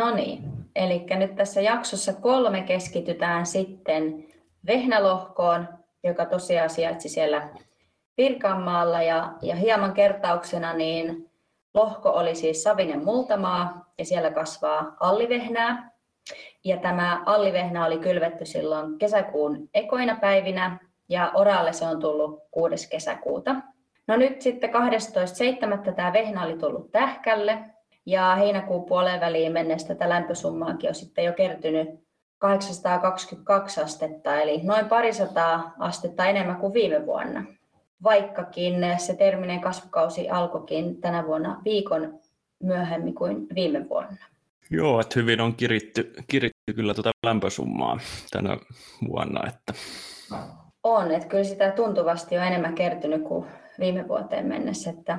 No niin, eli nyt tässä jaksossa kolme keskitytään sitten Vehnälohkoon, joka tosiaan sijaitsi siellä Pirkanmaalla ja, ja hieman kertauksena niin lohko oli siis Savinen multamaa ja siellä kasvaa allivehnää. Ja tämä allivehnä oli kylvetty silloin kesäkuun ekoina päivinä ja oralle se on tullut 6. kesäkuuta. No nyt sitten 12.7. tämä vehnä oli tullut tähkälle ja heinäkuun puoleen väliin mennessä tätä lämpösummaakin on sitten jo kertynyt 822 astetta, eli noin parisataa astetta enemmän kuin viime vuonna. Vaikkakin se terminen kasvukausi alkoikin tänä vuonna viikon myöhemmin kuin viime vuonna. Joo, että hyvin on kiritty, kiritty kyllä tuota lämpösummaa tänä vuonna. Että... On, että kyllä sitä tuntuvasti on enemmän kertynyt kuin viime vuoteen mennessä. Että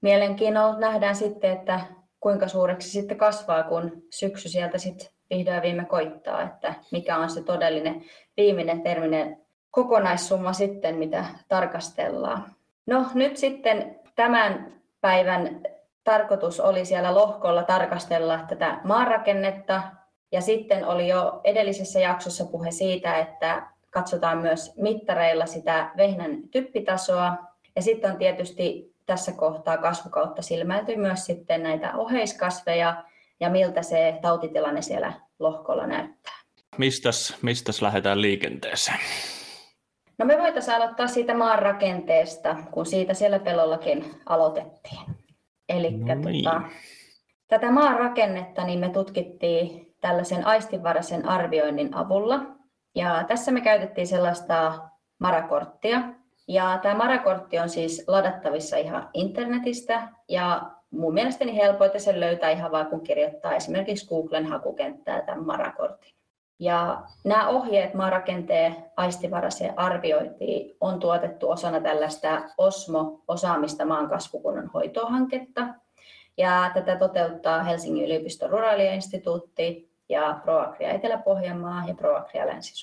mielenkiinnolla nähdään sitten, että kuinka suureksi sitten kasvaa, kun syksy sieltä sitten vihdoin viime koittaa, että mikä on se todellinen viimeinen terminen kokonaissumma sitten, mitä tarkastellaan. No nyt sitten tämän päivän tarkoitus oli siellä lohkolla tarkastella tätä maanrakennetta ja sitten oli jo edellisessä jaksossa puhe siitä, että katsotaan myös mittareilla sitä vehnän typpitasoa ja sitten on tietysti tässä kohtaa kasvukautta silmäiltyy myös sitten näitä oheiskasveja ja miltä se tautitilanne siellä lohkolla näyttää. Mistäs, mistäs lähdetään liikenteeseen? No me voitaisiin aloittaa siitä maan rakenteesta, kun siitä siellä pelollakin aloitettiin. Eli no niin. tota, tätä maan rakennetta niin me tutkittiin tällaisen aistinvaraisen arvioinnin avulla. Ja tässä me käytettiin sellaista marakorttia, ja tämä Marakortti on siis ladattavissa ihan internetistä ja mun mielestäni helpoiten sen löytää ihan vaan kun kirjoittaa esimerkiksi Googlen hakukenttää tämän Marakortin. Ja nämä ohjeet maarakenteen aistivaraseen arviointiin on tuotettu osana tällaista OSMO-osaamista maan kasvukunnan hoitohanketta. Ja tätä toteuttaa Helsingin yliopiston Ruralia-instituutti ja ProAgria Etelä-Pohjanmaa ja ProAgria länsi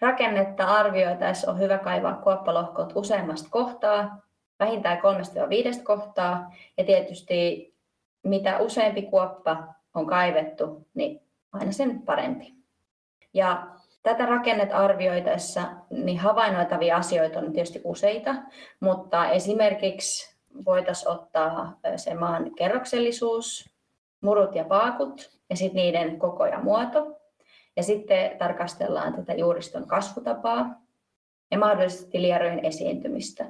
Rakennetta arvioitaessa on hyvä kaivaa kuoppalohkot useammasta kohtaa, vähintään kolmesta viidestä kohtaa. Ja tietysti mitä useampi kuoppa on kaivettu, niin aina sen parempi. Ja tätä rakennet arvioitaessa niin havainnoitavia asioita on tietysti useita, mutta esimerkiksi voitaisiin ottaa se maan kerroksellisuus, murut ja paakut ja sitten niiden koko ja muoto. Ja sitten tarkastellaan tätä juuriston kasvutapaa ja mahdollisesti lierojen esiintymistä.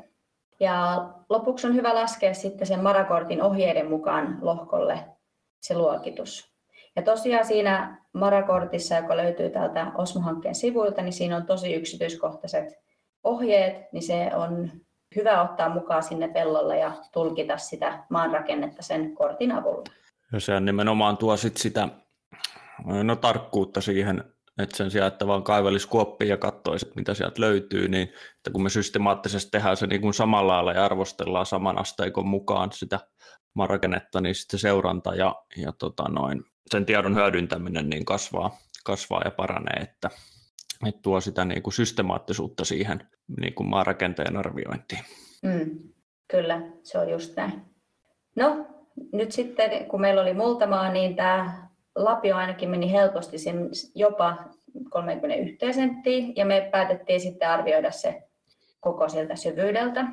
Ja lopuksi on hyvä laskea sitten sen Marakortin ohjeiden mukaan lohkolle se luokitus. Ja tosiaan siinä Marakortissa, joka löytyy täältä Osmo-hankkeen sivuilta, niin siinä on tosi yksityiskohtaiset ohjeet, niin se on hyvä ottaa mukaan sinne pellolle ja tulkita sitä maanrakennetta sen kortin avulla. Ja se nimenomaan tuo sit sitä no, tarkkuutta siihen, että sen sijaan, että vaan kaivelisi kuoppia ja katsoisi, mitä sieltä löytyy, niin että kun me systemaattisesti tehdään se niin kuin samalla lailla ja arvostellaan saman asteikon mukaan sitä marakennetta, niin sitten seuranta ja, ja tota noin, sen tiedon hyödyntäminen niin kasvaa, kasvaa ja paranee, että, että tuo sitä niin kuin systemaattisuutta siihen niin kuin maarakenteen arviointiin. Mm, kyllä, se on just näin. No, nyt sitten kun meillä oli multamaa, niin tämä lapio ainakin meni helposti sen jopa 31 senttiä ja me päätettiin sitten arvioida se koko sieltä syvyydeltä.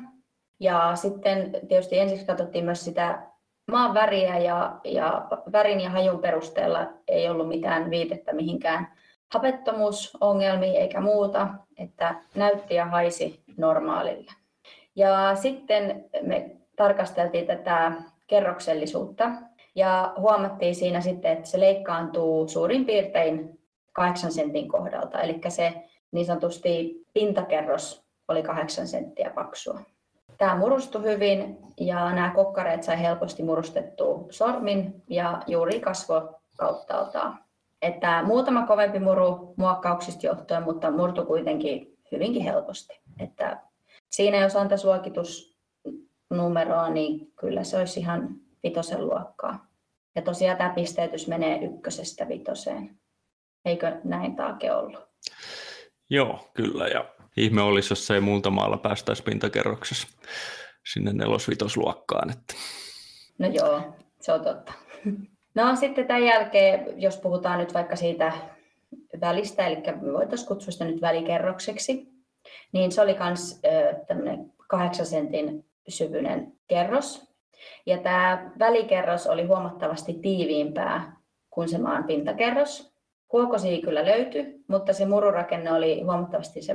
Ja sitten tietysti ensiksi katsottiin myös sitä maan väriä ja, ja värin ja hajun perusteella ei ollut mitään viitettä mihinkään hapettomuusongelmiin eikä muuta, että näytti ja haisi normaalille. Ja sitten me tarkasteltiin tätä kerroksellisuutta ja huomattiin siinä sitten, että se leikkaantuu suurin piirtein 8 sentin kohdalta, eli se niin sanotusti pintakerros oli 8 senttiä paksua. Tämä murustui hyvin ja nämä kokkareet sai helposti murustettua sormin ja juuri kasvo kauttaaltaan. Että muutama kovempi muru muokkauksista johtuen, mutta murtu kuitenkin hyvinkin helposti. Että siinä jos antaisi suokitusnumeroa, niin kyllä se olisi ihan vitosen luokkaa. Ja tosiaan tämä pisteytys menee ykkösestä vitoseen. Eikö näin taake ollut? Joo, kyllä. Ja ihme olisi, jos ei muulta maalla päästäisi pintakerroksessa sinne nelosvitosluokkaan. Että... No joo, se on totta. No sitten tämän jälkeen, jos puhutaan nyt vaikka siitä välistä, eli voitaisiin kutsua sitä nyt välikerrokseksi, niin se oli myös tämmöinen kahdeksan sentin syvyinen kerros. Ja tämä välikerros oli huomattavasti tiiviimpää kuin se maan pintakerros. Huokosia kyllä löytyi, mutta se mururakenne oli huomattavasti se,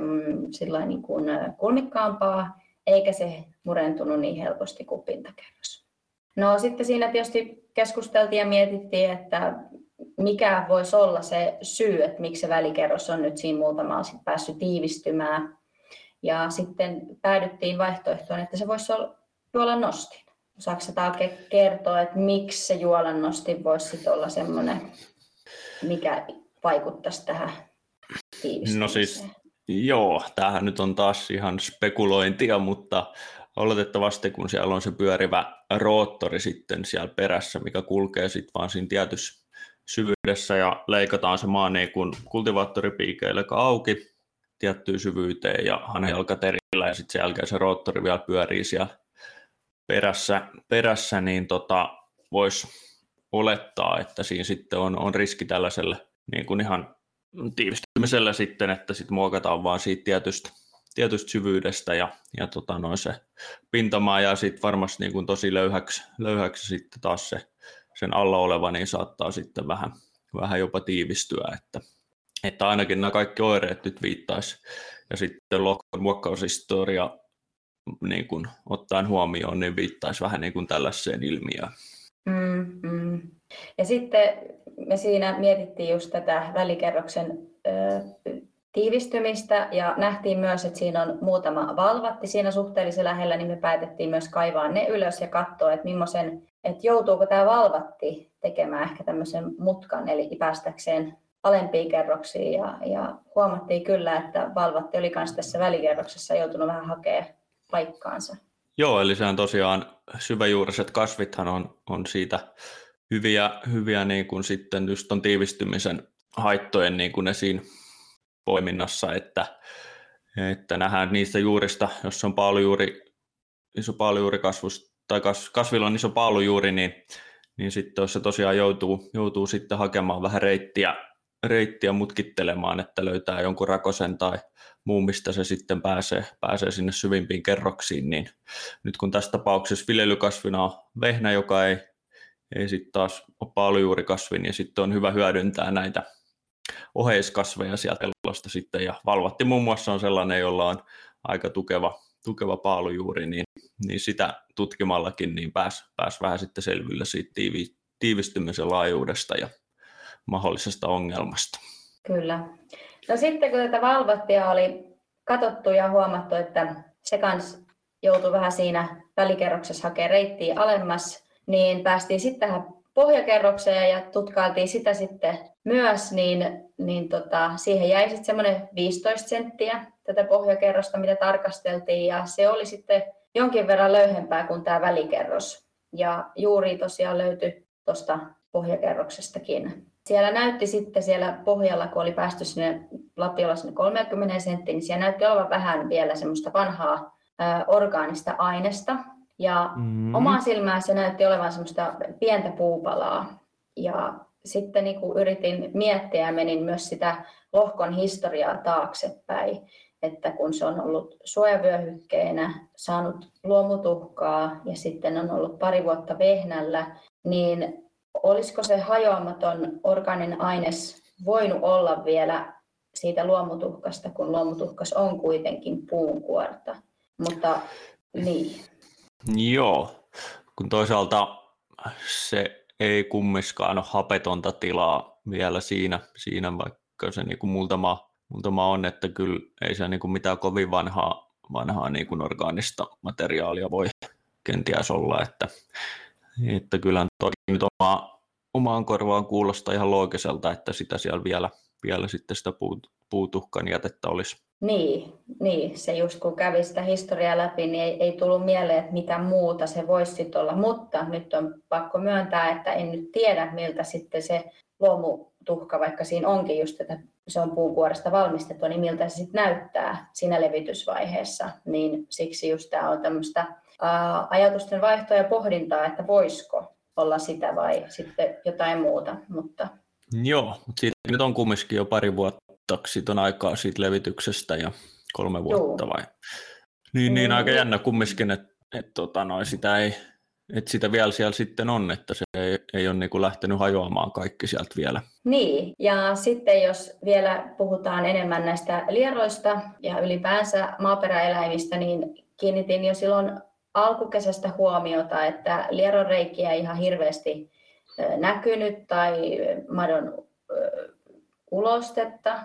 niin kuin kulmikkaampaa, eikä se murentunut niin helposti kuin pintakerros. No sitten siinä tietysti keskusteltiin ja mietittiin, että mikä voisi olla se syy, että miksi se välikerros on nyt siinä muutama päässyt tiivistymään. Ja sitten päädyttiin vaihtoehtoon, että se voisi olla juolan nostin. Osaatko kertoa, että miksi se juolan nostin voisi olla semmoinen, mikä vaikuttaisi tähän? No siis, joo, tämähän nyt on taas ihan spekulointia, mutta oletettavasti kun siellä on se pyörivä roottori sitten siellä perässä, mikä kulkee sitten vaan siinä tietyssä syvyydessä ja leikataan se maa niin kuin kultivaattoripiikeillä auki tiettyyn syvyyteen ja hanhelkaterillä ja sitten sen jälkeen se roottori vielä pyörii siellä perässä, perässä niin tota, voisi olettaa, että siinä sitten on, on riski tällaiselle niin kuin ihan tiivistymisellä sitten, että sitten muokataan vaan siitä tietystä, tietystä syvyydestä ja, ja tota noin se pintamaa ja sitten varmasti niin kuin tosi löyhäksi, löyhäksi sitten taas se sen alla oleva, niin saattaa sitten vähän, vähän jopa tiivistyä, että, että ainakin nämä kaikki oireet nyt viittaisi. Ja sitten lohkon muokkaushistoria niin kuin ottaen huomioon, niin viittaisi vähän niin kuin tällaiseen ilmiöön. Mm, mm. Ja sitten me siinä mietittiin just tätä välikerroksen ö, tiivistymistä ja nähtiin myös, että siinä on muutama valvatti siinä suhteellisen lähellä, niin me päätettiin myös kaivaa ne ylös ja katsoa, että millaisen, että joutuuko tämä valvatti tekemään ehkä tämmöisen mutkan, eli päästäkseen alempiin kerroksiin ja, ja huomattiin kyllä, että valvatti oli myös tässä välikerroksessa joutunut vähän hakemaan paikkaansa. Joo, eli sehän tosiaan syväjuuriset kasvithan on, on siitä hyviä, hyviä niin kuin sitten just on tiivistymisen haittojen niin kuin esiin poiminnassa, että, että nähdään niistä juurista, jos on paalujuuri, iso kasvus, tai kas, kasvilla on iso paalujuuri, niin, niin sitten jos se tosiaan joutuu, joutuu sitten hakemaan vähän reittiä, reittiä mutkittelemaan, että löytää jonkun rakosen tai muun, mistä se sitten pääsee, pääsee sinne syvimpiin kerroksiin, niin nyt kun tässä tapauksessa viljelykasvina on vehnä, joka ei, ei sitten taas ole paalujuurikasvi, niin sitten on hyvä hyödyntää näitä oheiskasveja sieltä pellosta sitten, ja valvatti muun muassa on sellainen, jolla on aika tukeva, tukeva paalujuuri, niin, niin sitä tutkimallakin niin pääsi pääs vähän sitten selville siitä tiivi, tiivistymisen laajuudesta ja mahdollisesta ongelmasta. Kyllä. No sitten kun tätä valvattia oli katsottu ja huomattu, että se kans joutui vähän siinä välikerroksessa hakemaan reittiä alemmas, niin päästiin sitten tähän pohjakerrokseen ja tutkailtiin sitä sitten myös, niin, niin tota, siihen jäi sitten semmoinen 15 senttiä tätä pohjakerrosta, mitä tarkasteltiin, ja se oli sitten jonkin verran löyhempää kuin tämä välikerros. Ja juuri tosiaan löytyi tuosta pohjakerroksestakin. Siellä näytti sitten siellä pohjalla, kun oli päästy sinne lapiolla sinne 30 senttiin, niin siellä näytti olevan vähän vielä semmoista vanhaa ä, orgaanista aineesta, ja mm. omaan silmään se näytti olevan semmoista pientä puupalaa. Ja sitten niin kuin yritin miettiä ja menin myös sitä lohkon historiaa taaksepäin, että kun se on ollut suojavyöhykkeenä, saanut luomutuhkaa ja sitten on ollut pari vuotta vehnällä, niin olisiko se hajoamaton organinen aines voinut olla vielä siitä luomutuhkasta, kun luomutuhkas on kuitenkin puunkuorta. Mutta niin. Joo, kun toisaalta se ei kummiskaan ole hapetonta tilaa vielä siinä, siinä vaikka se niin kuin muutama, muutama on, että kyllä ei se niin kuin mitään kovin vanhaa, vanhaa niin kuin orgaanista materiaalia voi kenties olla, että, että kyllä toki nyt oma, omaan korvaan kuulostaa ihan loogiselta, että sitä siellä vielä, vielä sitten sitä puut, puutuhkan jätettä olisi. Niin, niin, se just kun kävi sitä historiaa läpi, niin ei, ei tullut mieleen, että mitä muuta se voisi sitten olla, mutta nyt on pakko myöntää, että en nyt tiedä, miltä sitten se luomutuhka, vaikka siinä onkin just, että se on puukuoresta valmistettu, niin miltä se sitten näyttää siinä levitysvaiheessa, niin siksi just tämä on tämmöistä ajatusten vaihtoa ja pohdintaa, että voisiko olla sitä vai sitten jotain muuta. Mutta... Joo, mutta siitä nyt on kumminkin jo pari vuotta, siitä on aikaa siitä levityksestä ja kolme vuotta Joo. vai? Niin, niin, aika jännä kumminkin, että et, tota, noin, sitä ei, että sitä vielä siellä sitten on, että se ei, ei ole niin kuin lähtenyt hajoamaan kaikki sieltä vielä. Niin, ja sitten jos vielä puhutaan enemmän näistä lieroista ja ylipäänsä maaperäeläimistä, niin kiinnitin jo silloin alkukesästä huomiota, että lieronreikiä ei ihan hirveästi näkynyt tai madon ulostetta.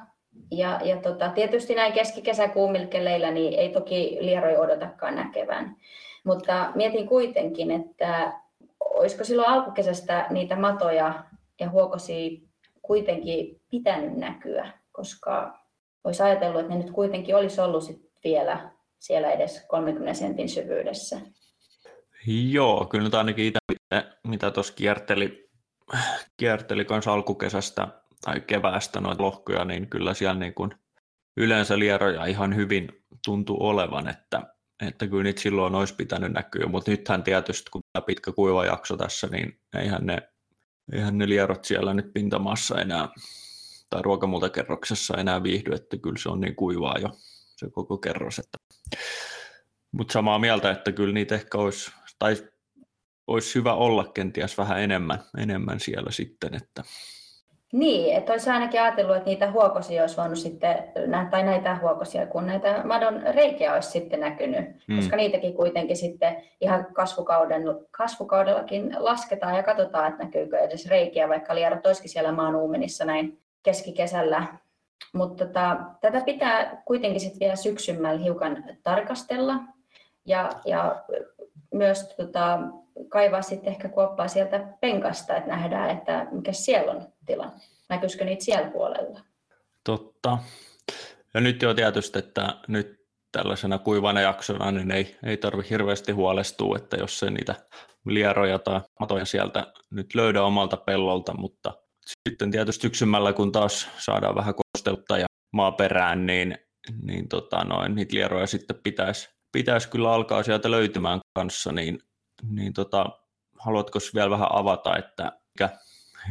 Ja, ja tota, tietysti näin keskikesäkuumilkeleillä niin ei toki lieroi odotakaan näkevän. Mutta mietin kuitenkin, että olisiko silloin alkukesästä niitä matoja ja huokosia kuitenkin pitänyt näkyä, koska olisi ajatellut, että ne nyt kuitenkin olisi ollut sit vielä siellä edes 30 sentin syvyydessä. Joo, kyllä nyt ainakin itse, mitä tuossa kierteli, kierteli kanssa alkukesästä tai keväästä noita lohkoja, niin kyllä siellä niin kuin yleensä lieroja ihan hyvin tuntuu olevan, että että kyllä niitä silloin olisi pitänyt näkyä, mutta nythän tietysti, kun tämä pitkä kuiva jakso tässä, niin eihän ne, eihän ne lierot siellä nyt pintamaassa enää tai ruokamultakerroksessa enää viihdy, että kyllä se on niin kuivaa jo se koko kerros. Että... Mutta samaa mieltä, että kyllä niitä ehkä olisi, tai olisi hyvä olla kenties vähän enemmän, enemmän siellä sitten, että niin, että olisi ainakin ajatellut, että niitä huokosia olisi voinut sitten, tai näitä huokosia, kun näitä madon reikiä olisi sitten näkynyt, mm. koska niitäkin kuitenkin sitten ihan kasvukauden, kasvukaudellakin lasketaan ja katsotaan, että näkyykö edes reikiä, vaikka liedot olisikin siellä maan uumenissa näin keskikesällä. Mutta tota, tätä pitää kuitenkin sitten vielä syksymällä hiukan tarkastella ja, ja myös tota, kaivaa sitten ehkä kuoppaa sieltä penkasta, että nähdään, että mikä siellä on tilanne. Näkyisikö niitä siellä puolella? Totta. Ja nyt jo tietysti, että nyt tällaisena kuivana jaksona niin ei, ei tarvitse hirveästi huolestua, että jos se niitä lieroja tai matoja sieltä nyt löydä omalta pellolta, mutta sitten tietysti syksymällä, kun taas saadaan vähän kosteutta ja maaperään, niin, niin tota noin, niitä lieroja sitten pitäisi, pitäisi kyllä alkaa sieltä löytymään kanssa, niin niin tota, haluatko vielä vähän avata, että mikä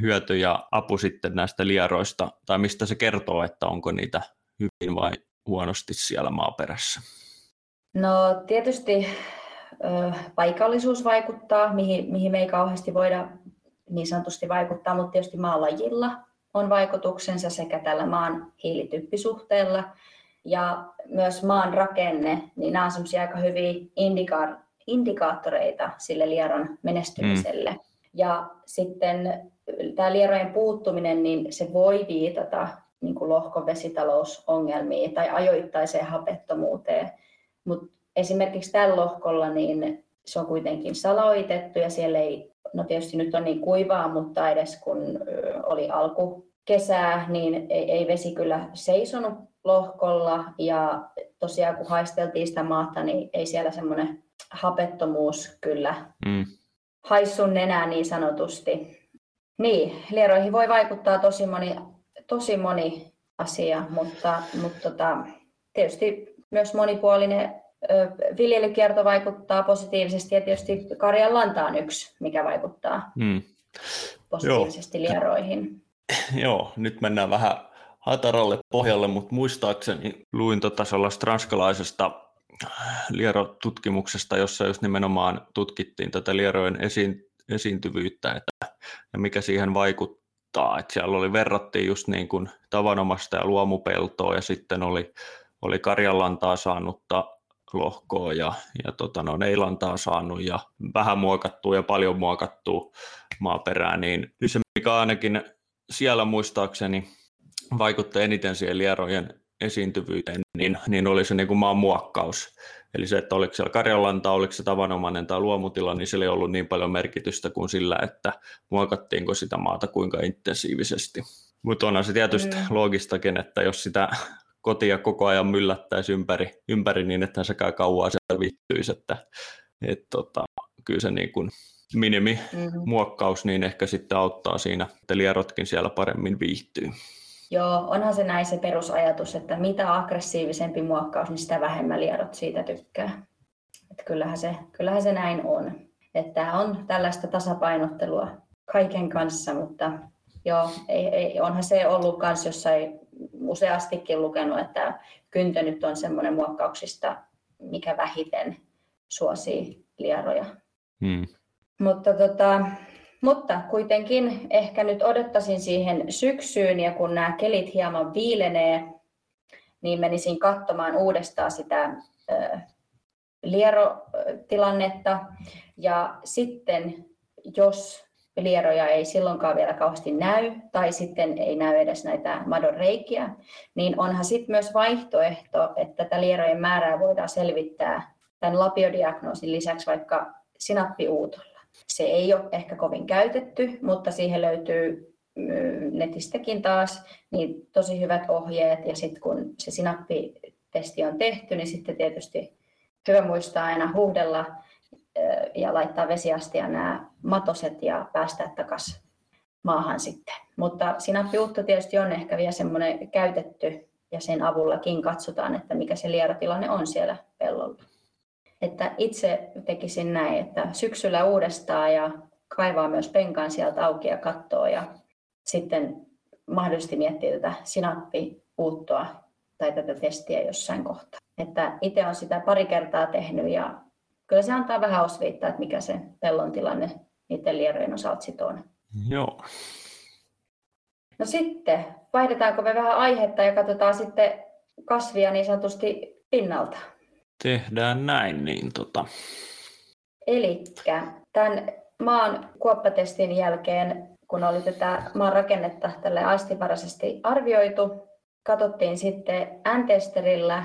hyöty ja apu sitten näistä lieroista, tai mistä se kertoo, että onko niitä hyvin vai huonosti siellä maaperässä? No tietysti paikallisuus vaikuttaa, mihin, mihin me ei kauheasti voida niin sanotusti vaikuttaa, mutta tietysti maalajilla on vaikutuksensa sekä tällä maan hiilityppisuhteella ja myös maan rakenne, niin nämä on aika hyviä indikaattoreita indikaattoreita sille lieron menestymiselle. Mm. Ja sitten tämä lierojen puuttuminen, niin se voi viitata niin kuin lohkovesitalousongelmiin tai ajoittaiseen hapettomuuteen. Mutta esimerkiksi tällä lohkolla niin se on kuitenkin saloitettu ja siellä ei, no tietysti nyt on niin kuivaa, mutta edes kun oli alku kesää, niin ei, ei vesi kyllä seisonut lohkolla ja tosiaan kun haisteltiin sitä maata, niin ei siellä semmoinen hapettomuus kyllä mm. haissun nenää niin sanotusti. Niin, lieroihin voi vaikuttaa tosi moni, tosi moni asia, mutta, mutta tota, tietysti myös monipuolinen viljelykierto vaikuttaa positiivisesti ja tietysti karjan lanta on yksi, mikä vaikuttaa mm. positiivisesti Joo. lieroihin. Joo, nyt mennään vähän hataralle pohjalle, mutta muistaakseni luin tota transkalaisesta Liero-tutkimuksesta, jossa just nimenomaan tutkittiin tätä Lierojen esiin, esiintyvyyttä että, ja mikä siihen vaikuttaa. Että siellä oli, verrattiin just niin kuin tavanomasta ja luomupeltoa ja sitten oli, oli karjanlantaa saanutta lohkoa ja, ja tota, no, neilantaa saanut ja vähän muokattua ja paljon muokattua maaperää, niin se mikä ainakin siellä muistaakseni vaikutti eniten siihen lierojen esiintyvyyteen, niin, niin oli se niin kuin maan muokkaus. Eli se, että oliko siellä karjalanta, oliko se tavanomainen tai luomutila, niin sillä ei ollut niin paljon merkitystä kuin sillä, että muokattiinko sitä maata kuinka intensiivisesti. Mutta onhan se tietysti mm. loogistakin, että jos sitä kotia koko ajan myllättäisi ympäri, ympäri niin, että se käy kauan siellä viihtyisi, että et, tota, kyllä se niin kuin minimimuokkaus niin ehkä sitten auttaa siinä, että lierotkin siellä paremmin viihtyy. Joo, onhan se näin se perusajatus, että mitä aggressiivisempi muokkaus, niin sitä vähemmän liedot siitä tykkää. Että kyllähän, se, kyllähän se näin on. Että on tällaista tasapainottelua kaiken kanssa, mutta joo, ei, ei, onhan se ollut myös jossain useastikin lukenut, että kyntö nyt on semmoinen muokkauksista, mikä vähiten suosii lieroja. Hmm. Mutta, tota, mutta kuitenkin ehkä nyt odottaisin siihen syksyyn ja kun nämä kelit hieman viilenee, niin menisin katsomaan uudestaan sitä ö, lierotilannetta. Ja sitten jos lieroja ei silloinkaan vielä kauheasti näy, tai sitten ei näy edes näitä madon reikiä, niin onhan sitten myös vaihtoehto, että tätä lierojen määrää voidaan selvittää tämän lapiodiagnoosin lisäksi vaikka sinappiuutolla. Se ei ole ehkä kovin käytetty, mutta siihen löytyy netistäkin taas niin tosi hyvät ohjeet ja sitten kun se sinappitesti on tehty, niin sitten tietysti hyvä muistaa aina huuhdella ja laittaa vesiastia nämä matoset ja päästää takaisin maahan sitten. Mutta sinappiuutto tietysti on ehkä vielä semmoinen käytetty ja sen avullakin katsotaan, että mikä se lierotilanne on siellä pellolla. Että itse tekisin näin, että syksyllä uudestaan ja kaivaa myös penkan sieltä auki ja kattoo ja sitten mahdollisesti miettiä tätä sinappiuuttoa tai tätä testiä jossain kohtaa. Että itse olen sitä pari kertaa tehnyt ja kyllä se antaa vähän osviittaa, että mikä se pellon tilanne niiden lierojen osalta sitten on. Joo. No sitten, vaihdetaanko me vähän aihetta ja katsotaan sitten kasvia niin sanotusti pinnalta. Tehdään näin, niin tota. Eli tämän maan kuoppatestin jälkeen, kun oli tätä maan rakennetta tälle aistivaraisesti arvioitu, katsottiin sitten N-testerillä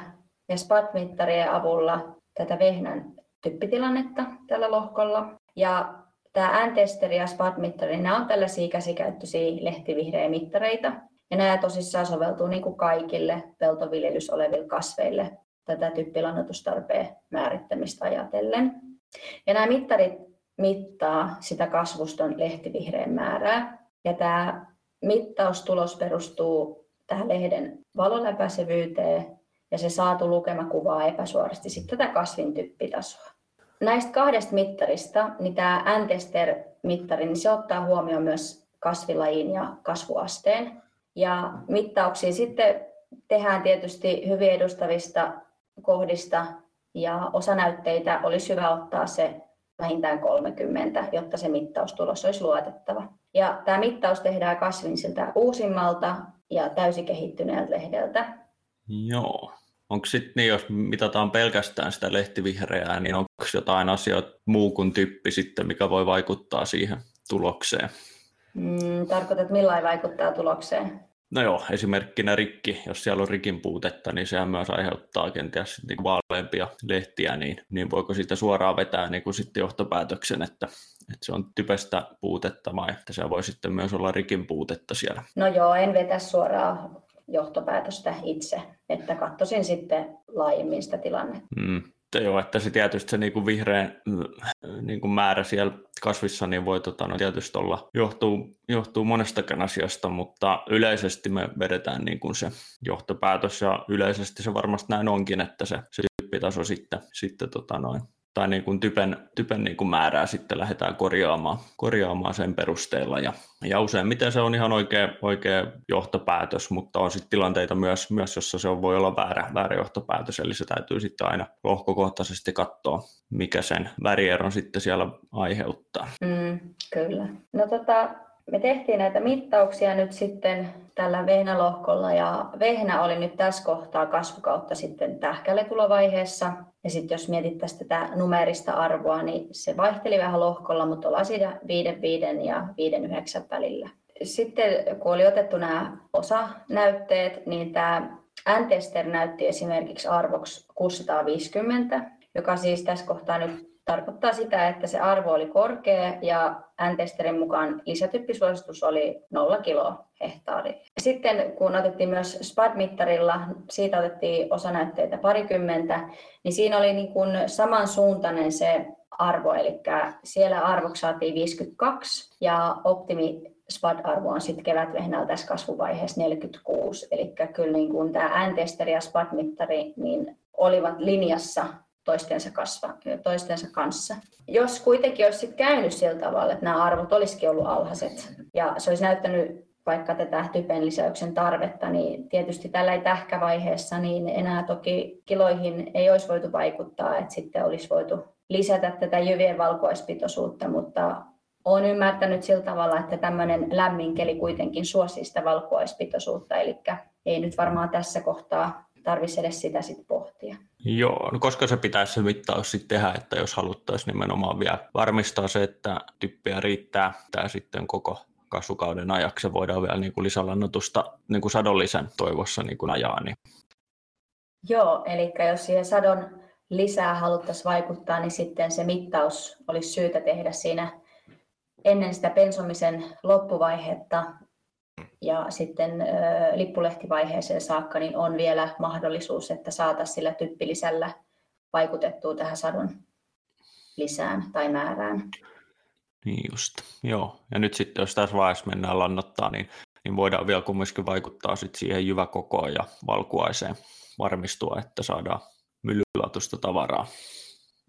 ja SPAT-mittarien avulla tätä vehnän typpitilannetta tällä lohkolla. Ja tämä N-testeri ja SPAT-mittari, nämä on tällaisia käsikäyttöisiä lehtivihreä mittareita. Ja nämä tosissaan soveltuu niin kuin kaikille peltoviljelys oleville kasveille tätä typpilannoitustarpeen määrittämistä ajatellen. Ja nämä mittarit mittaa sitä kasvuston lehtivihreän määrää. Ja tämä mittaustulos perustuu tähän lehden valoläpäisevyyteen ja se saatu lukema kuvaa epäsuorasti sitten tätä kasvin typpitasoa. Näistä kahdesta mittarista, niin tämä Antester-mittari, niin se ottaa huomioon myös kasvilajin ja kasvuasteen. Ja mittauksia sitten tehdään tietysti hyvin edustavista kohdista ja osanäytteitä olisi hyvä ottaa se vähintään 30, jotta se mittaustulos olisi luotettava. Ja tämä mittaus tehdään kasvin siltä uusimmalta ja täysikehittyneeltä lehdeltä. Joo. Onko sitten niin, jos mitataan pelkästään sitä lehtivihreää, niin onko jotain asioita muu kuin typpi sitten, mikä voi vaikuttaa siihen tulokseen? Mm, tarkoitat, millä vaikuttaa tulokseen? No joo, esimerkkinä rikki, jos siellä on rikin puutetta, niin sehän myös aiheuttaa kenties niin vaaleampia lehtiä, niin, niin voiko siitä suoraan vetää niin kuin sitten johtopäätöksen, että, että se on typestä puutetta vai että se voi sitten myös olla rikin puutetta siellä? No joo, en vetä suoraan johtopäätöstä itse, että katsoisin sitten laajemmin sitä tilannetta. Mm. Joo, että se tietysti se niin kuin vihreän niin kuin määrä siellä kasvissa niin voi tota, no, tietysti olla, johtuu, johtuu monestakin asiasta, mutta yleisesti me vedetään niin kuin se johtopäätös ja yleisesti se varmasti näin onkin, että se, se tyyppitaso sitten, sitten tota noin, tai niin kuin typen, typen niin kuin määrää sitten lähdetään korjaamaan, korjaamaan sen perusteella. Ja, ja useimmiten se on ihan oikea, oikea johtopäätös, mutta on sitten tilanteita myös, myös jossa se on, voi olla väärä, väärä johtopäätös, eli se täytyy sitten aina lohkokohtaisesti katsoa, mikä sen värieron sitten siellä aiheuttaa. Mm, kyllä. No tota, me tehtiin näitä mittauksia nyt sitten tällä vehnälohkolla ja vehnä oli nyt tässä kohtaa kasvukautta sitten tähkälle tulovaiheessa. Ja sitten jos mietittäisiin tätä numerista arvoa, niin se vaihteli vähän lohkolla, mutta ollaan siinä 5, ja 5, välillä. Sitten kun oli otettu nämä osanäytteet, niin tämä Antester näytti esimerkiksi arvoksi 650, joka siis tässä kohtaa nyt tarkoittaa sitä, että se arvo oli korkea ja N-testerin mukaan lisätyppisuositus oli 0 kiloa hehtaari. Sitten kun otettiin myös SPAD-mittarilla, siitä otettiin osanäytteitä parikymmentä, niin siinä oli niin kuin samansuuntainen se arvo, eli siellä arvoksi saatiin 52 ja optimi SPAD-arvo on sitten kevätvehnällä tässä kasvuvaiheessa 46. Eli kyllä niin kuin tämä N-testeri ja SPAD-mittari niin olivat linjassa toistensa, kasva, toistensa kanssa. Jos kuitenkin olisi sit käynyt sillä tavalla, että nämä arvot olisikin ollut alhaiset ja se olisi näyttänyt vaikka tätä typen lisäyksen tarvetta, niin tietysti tällä ei tähkävaiheessa niin enää toki kiloihin ei olisi voitu vaikuttaa, että sitten olisi voitu lisätä tätä jyvien valkuaispitoisuutta, mutta olen ymmärtänyt sillä tavalla, että tämmöinen lämmin keli kuitenkin suosii sitä valkuaispitoisuutta, eli ei nyt varmaan tässä kohtaa tarvitsisi edes sitä sit pohtia. Joo, no koska se pitäisi se mittaus sitten tehdä, että jos haluttaisiin nimenomaan vielä varmistaa se, että typpiä riittää tämä sitten koko kasvukauden ajaksi ja voidaan vielä niin kuin lisälannotusta niin kuin sadonlisän toivossa niin kuin ajaa. Niin. Joo, eli jos siihen sadon lisää haluttaisiin vaikuttaa, niin sitten se mittaus olisi syytä tehdä siinä ennen sitä pensomisen loppuvaihetta ja sitten lippulehtivaiheeseen saakka niin on vielä mahdollisuus, että saataisiin sillä typpilisällä vaikutettua tähän sadon lisään tai määrään. Niin just, joo. Ja nyt sitten jos tässä vaiheessa mennään lannottaa, niin, niin voidaan vielä kumminkin vaikuttaa sit siihen jyväkokoon ja valkuaiseen varmistua, että saadaan myllylaatuista tavaraa.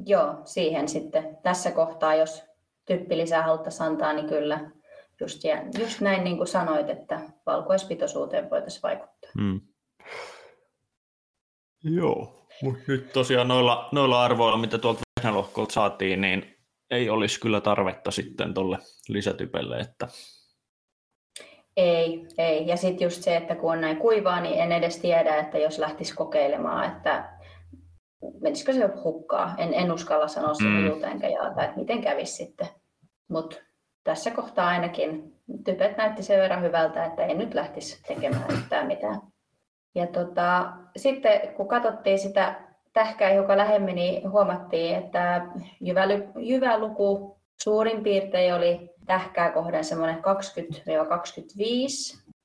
Joo, siihen sitten tässä kohtaa, jos typpilisää haluttaisiin antaa, niin kyllä just, just näin niin kuin sanoit, että valkuaispitoisuuteen voitaisiin vaikuttaa. Hmm. Joo, mutta nyt tosiaan noilla, noilla arvoilla, mitä tuolta vehnälohkolta saatiin, niin ei olisi kyllä tarvetta sitten tuolle lisätypelle, että ei, ei. Ja sitten just se, että kun on näin kuivaa, niin en edes tiedä, että jos lähtisi kokeilemaan, että menisikö se hukkaa. En, en uskalla sanoa sen mm. enkä jaata, että miten kävisi sitten. Mutta tässä kohtaa ainakin typet näytti sen verran hyvältä, että ei nyt lähtisi tekemään yhtään mitään. Ja tota, sitten kun katsottiin sitä tähkää joka lähemmin, niin huomattiin, että jyväluku suurin piirtein oli tähkää kohden semmoinen 20-25.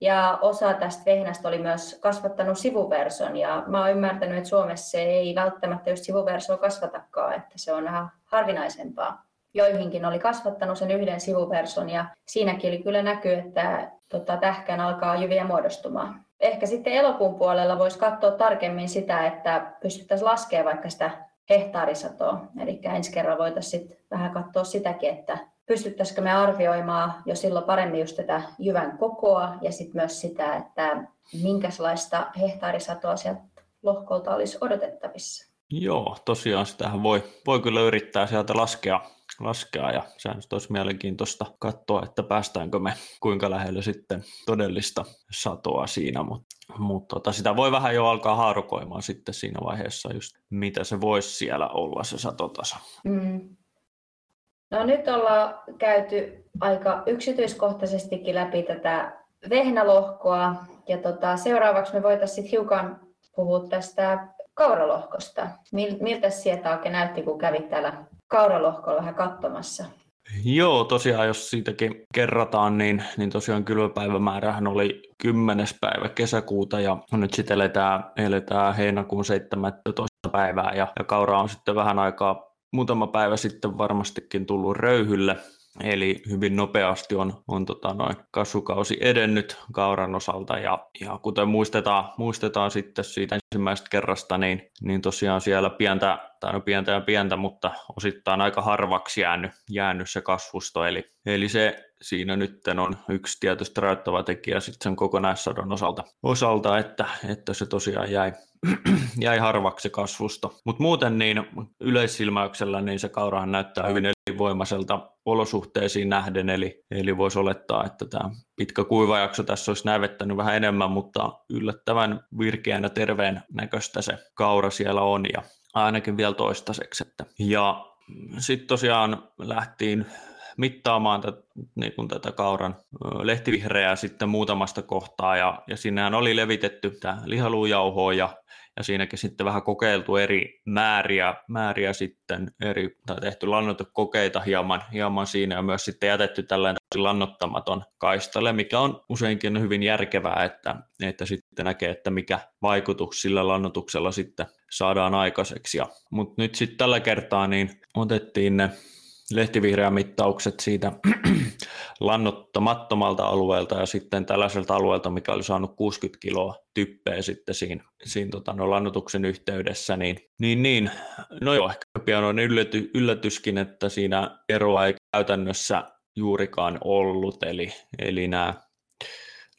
Ja osa tästä vehnästä oli myös kasvattanut sivuverson. Ja mä oon ymmärtänyt, että Suomessa ei välttämättä just sivuversoa kasvatakaan, että se on vähän harvinaisempaa. Joihinkin oli kasvattanut sen yhden sivuverson ja siinäkin oli kyllä näkyy, että tota, tähkään alkaa jyviä muodostumaan ehkä sitten elokuun puolella voisi katsoa tarkemmin sitä, että pystyttäisiin laskemaan vaikka sitä hehtaarisatoa. Eli ensi kerralla voitaisiin vähän katsoa sitäkin, että pystyttäisikö me arvioimaan jo silloin paremmin just tätä jyvän kokoa ja sitten myös sitä, että minkälaista hehtaarisatoa sieltä lohkolta olisi odotettavissa. Joo, tosiaan sitähän voi, voi kyllä yrittää sieltä laskea laskea ja sehän olisi mielenkiintoista katsoa, että päästäänkö me kuinka lähelle sitten todellista satoa siinä, mutta mut tota, sitä voi vähän jo alkaa haarukoimaan sitten siinä vaiheessa just mitä se voisi siellä olla se satotaso. Mm. No nyt ollaan käyty aika yksityiskohtaisestikin läpi tätä vehnälohkoa ja tota, seuraavaksi me voitaisiin hiukan puhua tästä kauralohkosta. Miltä sieltä oikein näytti, kun kävit täällä kauralohkolla vähän katsomassa. Joo, tosiaan jos siitäkin kerrataan, niin, niin tosiaan kylvöpäivämäärähän oli 10. päivä kesäkuuta ja nyt sitten eletään, eletään heinäkuun 17. päivää ja, ja kaura on sitten vähän aikaa muutama päivä sitten varmastikin tullut röyhylle Eli hyvin nopeasti on, on tota noin kasvukausi edennyt kauran osalta ja, ja kuten muistetaan, muistetaan sitten siitä ensimmäisestä kerrasta, niin, niin tosiaan siellä pientä, tai no pientä ja pientä, mutta osittain aika harvaksi jäänyt, jäänyt se kasvusto. Eli, eli se siinä nyt on yksi tietysti rajoittava tekijä sitten sen kokonaissadon osalta, osalta että, että se tosiaan jäi, jäi harvaksi kasvusto. Mutta muuten niin yleissilmäyksellä niin se kaurahan näyttää hyvin elinvoimaiselta olosuhteisiin nähden, eli, eli voisi olettaa, että tämä pitkä kuivajakso tässä olisi näivettänyt vähän enemmän, mutta yllättävän virkeän ja terveen näköistä se kaura siellä on, ja ainakin vielä toistaiseksi. Että. Ja sitten tosiaan lähtiin mittaamaan tätä, niin kuin tätä kauran lehtivihreää sitten muutamasta kohtaa ja, ja sinnehän oli levitetty tämä lihaluujauhoa ja, ja siinäkin sitten vähän kokeiltu eri määriä, määriä sitten eri, tai tehty lannoitekokeita hieman, hieman siinä ja myös sitten jätetty tällainen lannottamaton kaistalle, mikä on useinkin hyvin järkevää, että, että sitten näkee, että mikä vaikutus sillä lannotuksella sitten saadaan aikaiseksi. Mutta nyt sitten tällä kertaa niin otettiin ne lehtivihreämittaukset siitä lannottamattomalta alueelta ja sitten tällaiselta alueelta, mikä oli saanut 60 kiloa typpeä sitten siinä, siinä tota, no, lannotuksen yhteydessä, niin, niin, niin. No joo, ehkä pian on ylläty, yllätyskin, että siinä eroa ei käytännössä juurikaan ollut, eli, eli nämä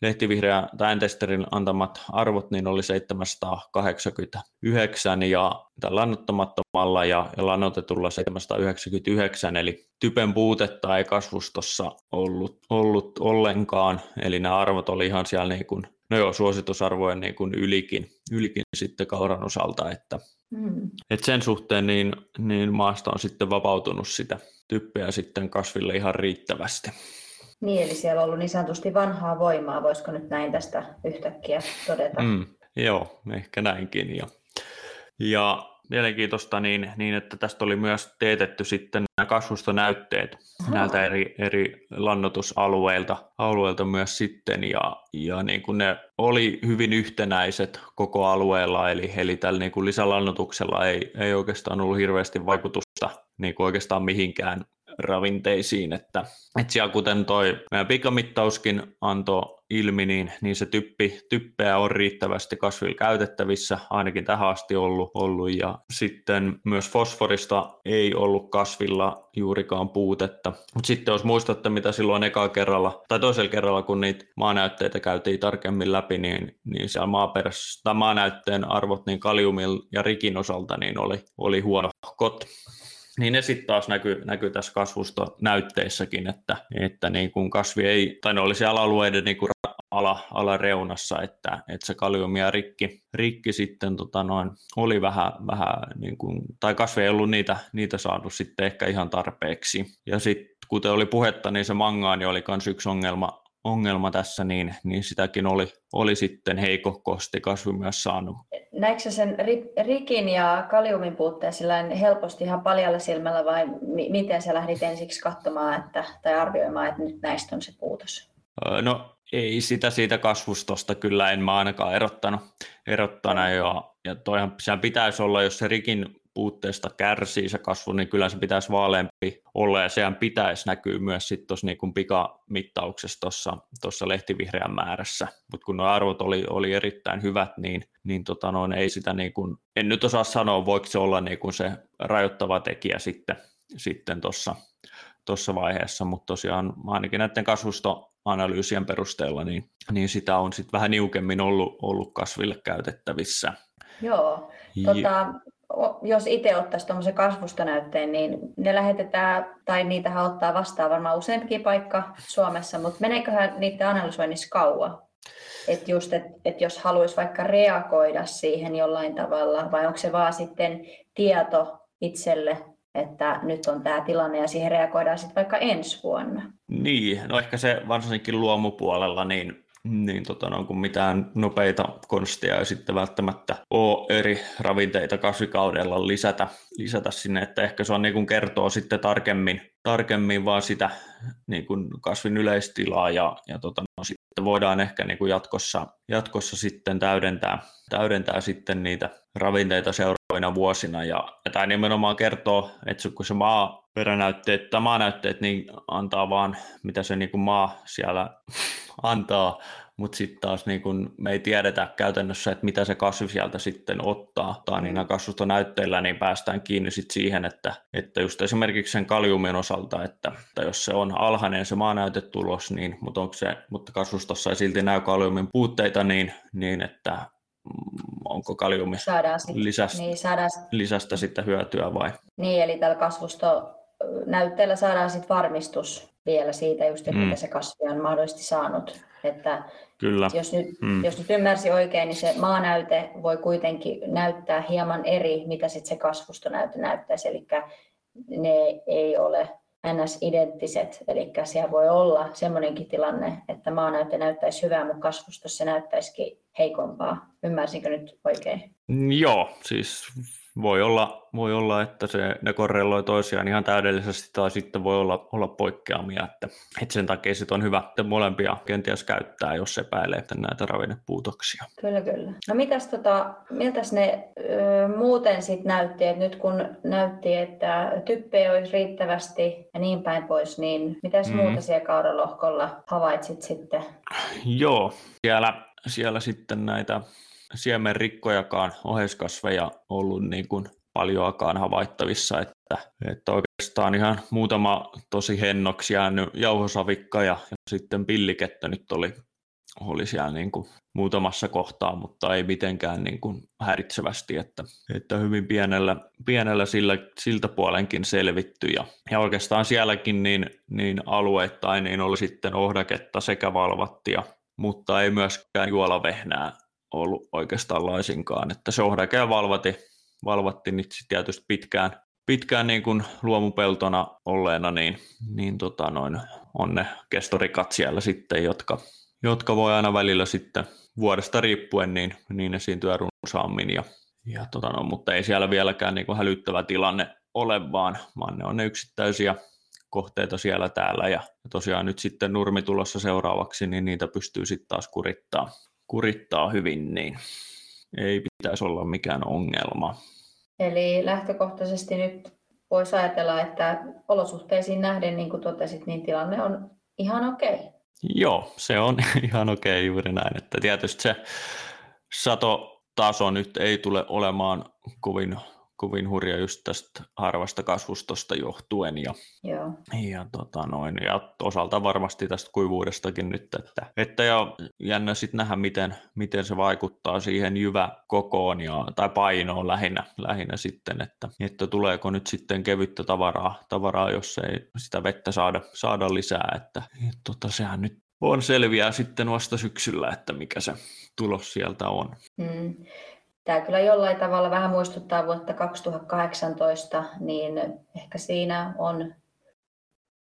lehtivihreä tai Entesterin antamat arvot niin oli 789 ja lannottamattomalla ja, ja lannotetulla 799, eli typen puutetta ei kasvustossa ollut, ollut ollenkaan, eli nämä arvot oli ihan siellä niin kuin, no joo, suositusarvojen niin kuin ylikin, ylikin sitten kauran osalta, että mm. et sen suhteen niin, niin maasta on sitten vapautunut sitä typpeä sitten kasville ihan riittävästi. Niin, eli siellä on ollut niin sanotusti vanhaa voimaa, voisiko nyt näin tästä yhtäkkiä todeta? Mm, joo, ehkä näinkin. Ja, ja mielenkiintoista niin, niin, että tästä oli myös teetetty sitten nämä kasvustonäytteet Aha. näiltä eri, eri lannotusalueilta alueilta myös sitten, ja, ja niin kuin ne oli hyvin yhtenäiset koko alueella, eli, eli tällä niin kuin lisälannotuksella ei, ei oikeastaan ollut hirveästi vaikutusta niin kuin oikeastaan mihinkään ravinteisiin, että, että siellä kuten toi pikamittauskin antoi ilmi, niin, niin se typpi, typpeä on riittävästi kasvilla käytettävissä, ainakin tähän asti ollut, ollut. ja sitten myös fosforista ei ollut kasvilla juurikaan puutetta. Mutta sitten jos muistatte, mitä silloin eka kerralla, tai toisella kerralla, kun niitä maanäytteitä käytiin tarkemmin läpi, niin, niin siellä maaperässä, tai maanäytteen arvot niin kaliumin ja rikin osalta niin oli, oli huono kot. Niin ne sitten taas näkyy, näkyy tässä kasvustonäytteissäkin, että, että niin kun kasvi ei, tai ne oli siellä alueiden niin kuin ala, alareunassa, että, että se kaliumi ja rikki, rikki sitten tota noin, oli vähän, vähän niin kuin, tai kasvi ei ollut niitä, niitä saanut sitten ehkä ihan tarpeeksi. Ja sitten kuten oli puhetta, niin se mangaani oli myös yksi ongelma, ongelma tässä, niin, niin sitäkin oli, oli sitten heikokosti kasvi myös saanut. Näetkö sen rikin ja kaliumin puutteen helposti ihan paljalla silmällä vai mi- miten sä lähdit ensiksi katsomaan että, tai arvioimaan, että nyt näistä on se puutos? No ei sitä siitä kasvustosta kyllä en mä ainakaan erottanut, erottanut ja, ja toihan sehän pitäisi olla, jos se rikin puutteesta kärsii se kasvu, niin kyllä se pitäisi vaaleampi olla. Ja sehän pitäisi näkyä myös sitten tuossa niin pikamittauksessa tuossa lehtivihreän määrässä, mutta kun nuo arvot oli, oli erittäin hyvät, niin, niin tota noin, ei sitä niin kuin, en nyt osaa sanoa, voiko se olla niin kuin se rajoittava tekijä sitten, sitten tuossa tuossa vaiheessa, mutta tosiaan ainakin näiden kasvustoanalyysien perusteella, niin, niin sitä on sitten vähän niukemmin ollut, ollut kasville käytettävissä. Joo, tota, jos itse ottaisi tuommoisen kasvustonäytteen, niin ne lähetetään, tai niitä ottaa vastaan varmaan useampikin paikka Suomessa, mutta meneeköhän niiden analysoinnissa kauan? Että just, että et jos haluaisi vaikka reagoida siihen jollain tavalla, vai onko se vaan sitten tieto itselle, että nyt on tämä tilanne ja siihen reagoidaan sitten vaikka ensi vuonna? Niin, no ehkä se varsinkin luomupuolella, niin niin tota, no, kun mitään nopeita konstia ei sitten välttämättä ole eri ravinteita kasvikaudella lisätä, lisätä sinne, että ehkä se on niin kuin kertoo sitten tarkemmin, tarkemmin vaan sitä niin kuin kasvin yleistilaa ja, ja tota, no, sitten voidaan ehkä niin kuin jatkossa, jatkossa sitten täydentää, täydentää sitten niitä ravinteita seuraavina vuosina. Ja, ja tämä nimenomaan kertoo, että kun se maa peränäytteet tai maanäytteet niin antaa vaan mitä se niin kuin maa siellä antaa, mutta sitten taas niin kun me ei tiedetä käytännössä, että mitä se kasvi sieltä sitten ottaa, tai niin nämä kasvustonäytteillä niin päästään kiinni sit siihen, että, että just esimerkiksi sen kaliumin osalta, että, että jos se on alhainen se maanäytetulos, niin, mutta, onko se, mutta kasvustossa ei silti näy kaliumin puutteita, niin, niin että mm, onko kaliumi lisästä, niin, saadaan... lisästä sitten hyötyä vai? Niin, eli tällä kasvusto näytteellä saadaan sitten varmistus vielä siitä, just, että mm. mitä se kasvi on mahdollisesti saanut. Että Kyllä. Jos, nyt, mm. jos nyt ymmärsi oikein, niin se maanäyte voi kuitenkin näyttää hieman eri, mitä sitten se kasvustonäyte näyttäisi. Eli ne ei ole NS-identtiset, eli siellä voi olla semmoinenkin tilanne, että maanäyte näyttäisi hyvää, mutta kasvustossa se näyttäisikin heikompaa. Ymmärsinkö nyt oikein? Joo, siis voi olla, voi olla, että se, ne korreloi toisiaan ihan täydellisesti tai sitten voi olla, olla poikkeamia, että, että sen takia sit on hyvä että molempia kenties käyttää, jos epäilee että näitä ravinnepuutoksia. Kyllä, kyllä. No mitäs tota, miltäs ne ö, muuten sitten näytti, että nyt kun näytti, että typpeä olisi riittävästi ja niin päin pois, niin mitäs mm. muuta siellä kauralohkolla havaitsit sitten? Joo, siellä, siellä sitten näitä siemenrikkojakaan oheiskasveja ollut niin kuin paljoakaan havaittavissa, että, että oikeastaan ihan muutama tosi hennoksi jäänyt jauhosavikka ja, ja sitten pillikettä nyt oli, oli siellä niin kuin muutamassa kohtaa, mutta ei mitenkään niin kuin häiritsevästi, että, että hyvin pienellä, pienellä sillä, siltä puolenkin selvitty. Ja, ja oikeastaan sielläkin niin, niin alueittain niin oli sitten ohdaketta sekä valvattia, mutta ei myöskään juolavehnää ollut oikeastaan laisinkaan. Että sohdake valvati, valvatti nyt tietysti pitkään, pitkään niin kuin luomupeltona olleena, niin, niin tota noin, on ne kestorikat siellä sitten, jotka, jotka voi aina välillä sitten vuodesta riippuen niin, niin esiintyä runsaammin. Ja, ja tota no, mutta ei siellä vieläkään niin kuin hälyttävä tilanne ole, vaan, vaan ne on ne yksittäisiä kohteita siellä täällä ja tosiaan nyt sitten nurmi tulossa seuraavaksi, niin niitä pystyy sitten taas kurittaa kurittaa hyvin, niin ei pitäisi olla mikään ongelma. Eli lähtökohtaisesti nyt voisi ajatella, että olosuhteisiin nähden, niin kuin totesit, niin tilanne on ihan okei. Okay. Joo, se on ihan okei okay, juuri näin. Että tietysti se satotaso nyt ei tule olemaan kovin kovin hurja just tästä harvasta kasvustosta johtuen ja, Joo. ja, tota noin, ja osalta varmasti tästä kuivuudestakin nyt, että, että ja jännä sitten nähdä, miten, miten se vaikuttaa siihen jyvä kokoon ja, tai painoon lähinnä, lähinnä sitten, että, että tuleeko nyt sitten kevyttä tavaraa, tavaraa jos ei sitä vettä saada, saada lisää, että et, tota, sehän nyt on selviää sitten vasta syksyllä, että mikä se tulos sieltä on. Mm. Tämä kyllä jollain tavalla vähän muistuttaa vuotta 2018, niin ehkä siinä on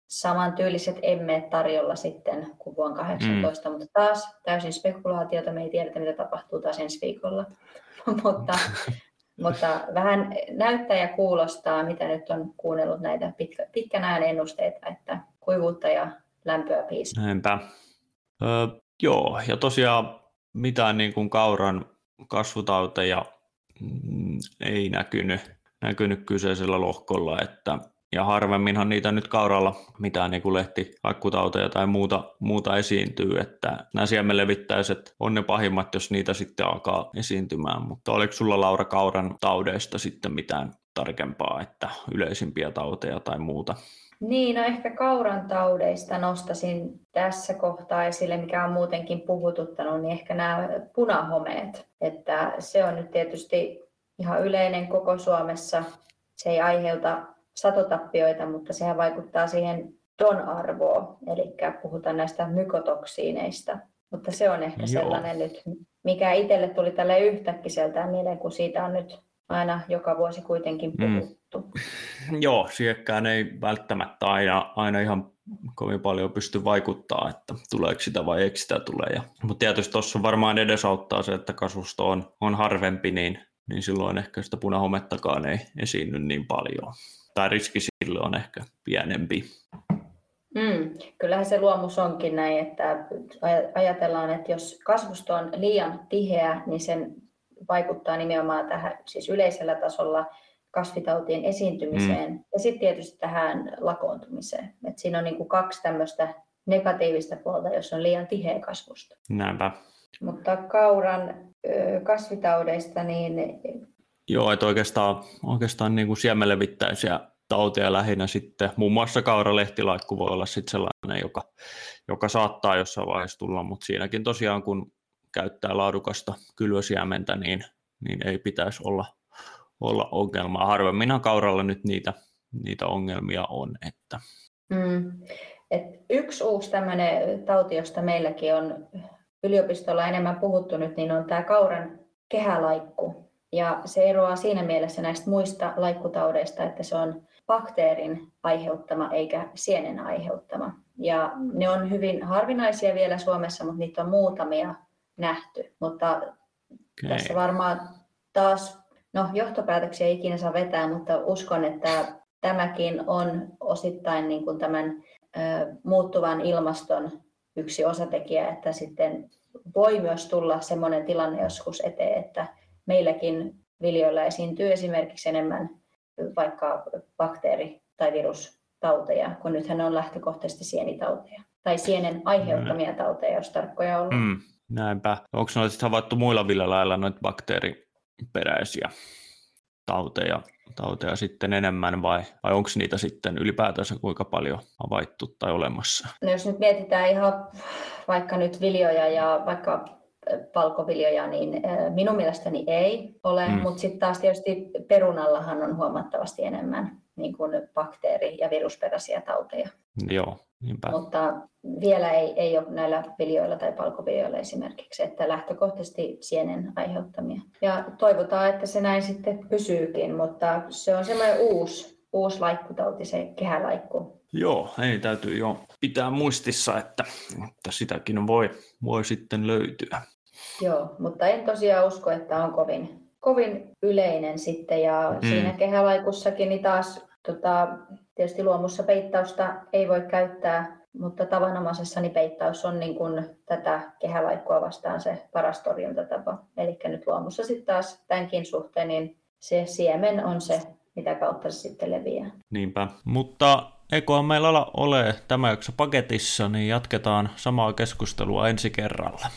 samantyyliset emmeet tarjolla sitten kuin vuonna 2018, mm. mutta taas täysin spekulaatiota, me ei tiedetä mitä tapahtuu taas ensi viikolla, mutta, mutta vähän näyttää ja kuulostaa, mitä nyt on kuunnellut näitä pitkä, pitkän ajan ennusteita, että kuivuutta ja lämpöä piisaa. Näinpä. Öö, joo, ja tosiaan mitään niin kuin kauran kasvutauteja mm, ei näkynyt, näkynyt kyseisellä lohkolla, että ja harvemminhan niitä nyt kauralla mitään niin kuin lehtiakkutauteja tai muuta, muuta esiintyy, että nämä siemenlevittäiset on ne pahimmat, jos niitä sitten alkaa esiintymään, mutta oliko sulla Laura kauran taudeista sitten mitään tarkempaa, että yleisimpiä tauteja tai muuta? Niin, no ehkä kauran taudeista nostasin tässä kohtaa esille, mikä on muutenkin puhututtanut, niin ehkä nämä punahomeet. Että se on nyt tietysti ihan yleinen koko Suomessa. Se ei aiheuta satotappioita, mutta sehän vaikuttaa siihen DON-arvoon, eli puhutaan näistä mykotoksiineista. Mutta se on ehkä Joo. sellainen nyt, mikä itselle tuli tälle yhtäkkiseltään mieleen, kun siitä on nyt aina joka vuosi kuitenkin mm. puhuttu. Mm. Joo, siihenkään ei välttämättä aina, aina ihan kovin paljon pysty vaikuttaa, että tuleeko sitä vai eikö sitä tule. Ja, mutta tietysti tuossa varmaan edesauttaa se, että kasvusto on, on harvempi, niin, niin silloin ehkä sitä punahomettakaan ei esiinny niin paljon. Tai riski sille on ehkä pienempi. Mm, kyllähän se luomus onkin näin, että ajatellaan, että jos kasvusto on liian tiheä, niin sen vaikuttaa nimenomaan tähän siis yleisellä tasolla kasvitautien esiintymiseen mm. ja sitten tietysti tähän lakoontumiseen. Et siinä on niinku kaksi tämmöistä negatiivista puolta, jos on liian tiheä kasvusta. Näinpä. Mutta kauran kasvitaudeista, niin... Joo, että oikeastaan, oikeastaan niin kuin siemenlevittäisiä tauteja lähinnä sitten, muun muassa kauralehtilaikku voi olla sitten sellainen, joka, joka saattaa jossain vaiheessa tulla, mutta siinäkin tosiaan kun käyttää laadukasta kylvösiementä, niin, niin ei pitäisi olla, olla ongelmaa. Harvemminhan kauralla nyt niitä, niitä ongelmia on. Että. Mm. Et yksi uusi tämmöinen tauti, josta meilläkin on yliopistolla enemmän puhuttu nyt, niin on tämä kauran kehälaikku. Ja se eroaa siinä mielessä näistä muista laikkutaudeista, että se on bakteerin aiheuttama eikä sienen aiheuttama. Ja ne on hyvin harvinaisia vielä Suomessa, mutta niitä on muutamia nähty. Mutta okay. tässä varmaan taas no johtopäätöksiä ei ikinä saa vetää, mutta uskon, että tämäkin on osittain niin kuin tämän muuttuvan ilmaston yksi osatekijä, että sitten voi myös tulla sellainen tilanne joskus eteen, että meilläkin viljoilla esiintyy esimerkiksi enemmän vaikka bakteeri- tai virustauteja, kun nythän on lähtökohtaisesti sienitauteja tai sienen aiheuttamia tauteja, jos tarkkoja on. Mm, näinpä. Onko noita havaittu muilla viljalailla noita bakteeriperäisiä tauteja, tauteja sitten enemmän vai, vai onko niitä sitten ylipäätänsä kuinka paljon havaittu tai olemassa? No jos nyt mietitään ihan vaikka nyt viljoja ja vaikka palkoviljoja, niin minun mielestäni ei ole, mm. mutta sitten taas tietysti perunallahan on huomattavasti enemmän niin kuin bakteeri- ja virusperäisiä tauteja. Joo, niinpä. Mutta vielä ei, ei ole näillä viljoilla tai palkoviljoilla esimerkiksi, että lähtökohtaisesti sienen aiheuttamia. Ja toivotaan, että se näin sitten pysyykin, mutta se on semmoinen uusi, uusi laikkutauti, se kehälaikku. Joo, ei täytyy jo pitää muistissa, että, että sitäkin voi, voi sitten löytyä. Joo, mutta en tosiaan usko, että on kovin, kovin yleinen sitten. Ja mm. siinä kehälaikussakin niin taas tota, tietysti luomussa peittausta ei voi käyttää, mutta tavanomaisessa niin peittaus on niin kuin tätä kehälaikkua vastaan se paras torjuntatapa. Eli nyt luomussa sitten taas tämänkin suhteen niin se siemen on se, mitä kautta se sitten leviää. Niinpä, mutta eiköhän meillä ole tämä jakso paketissa, niin jatketaan samaa keskustelua ensi kerralla.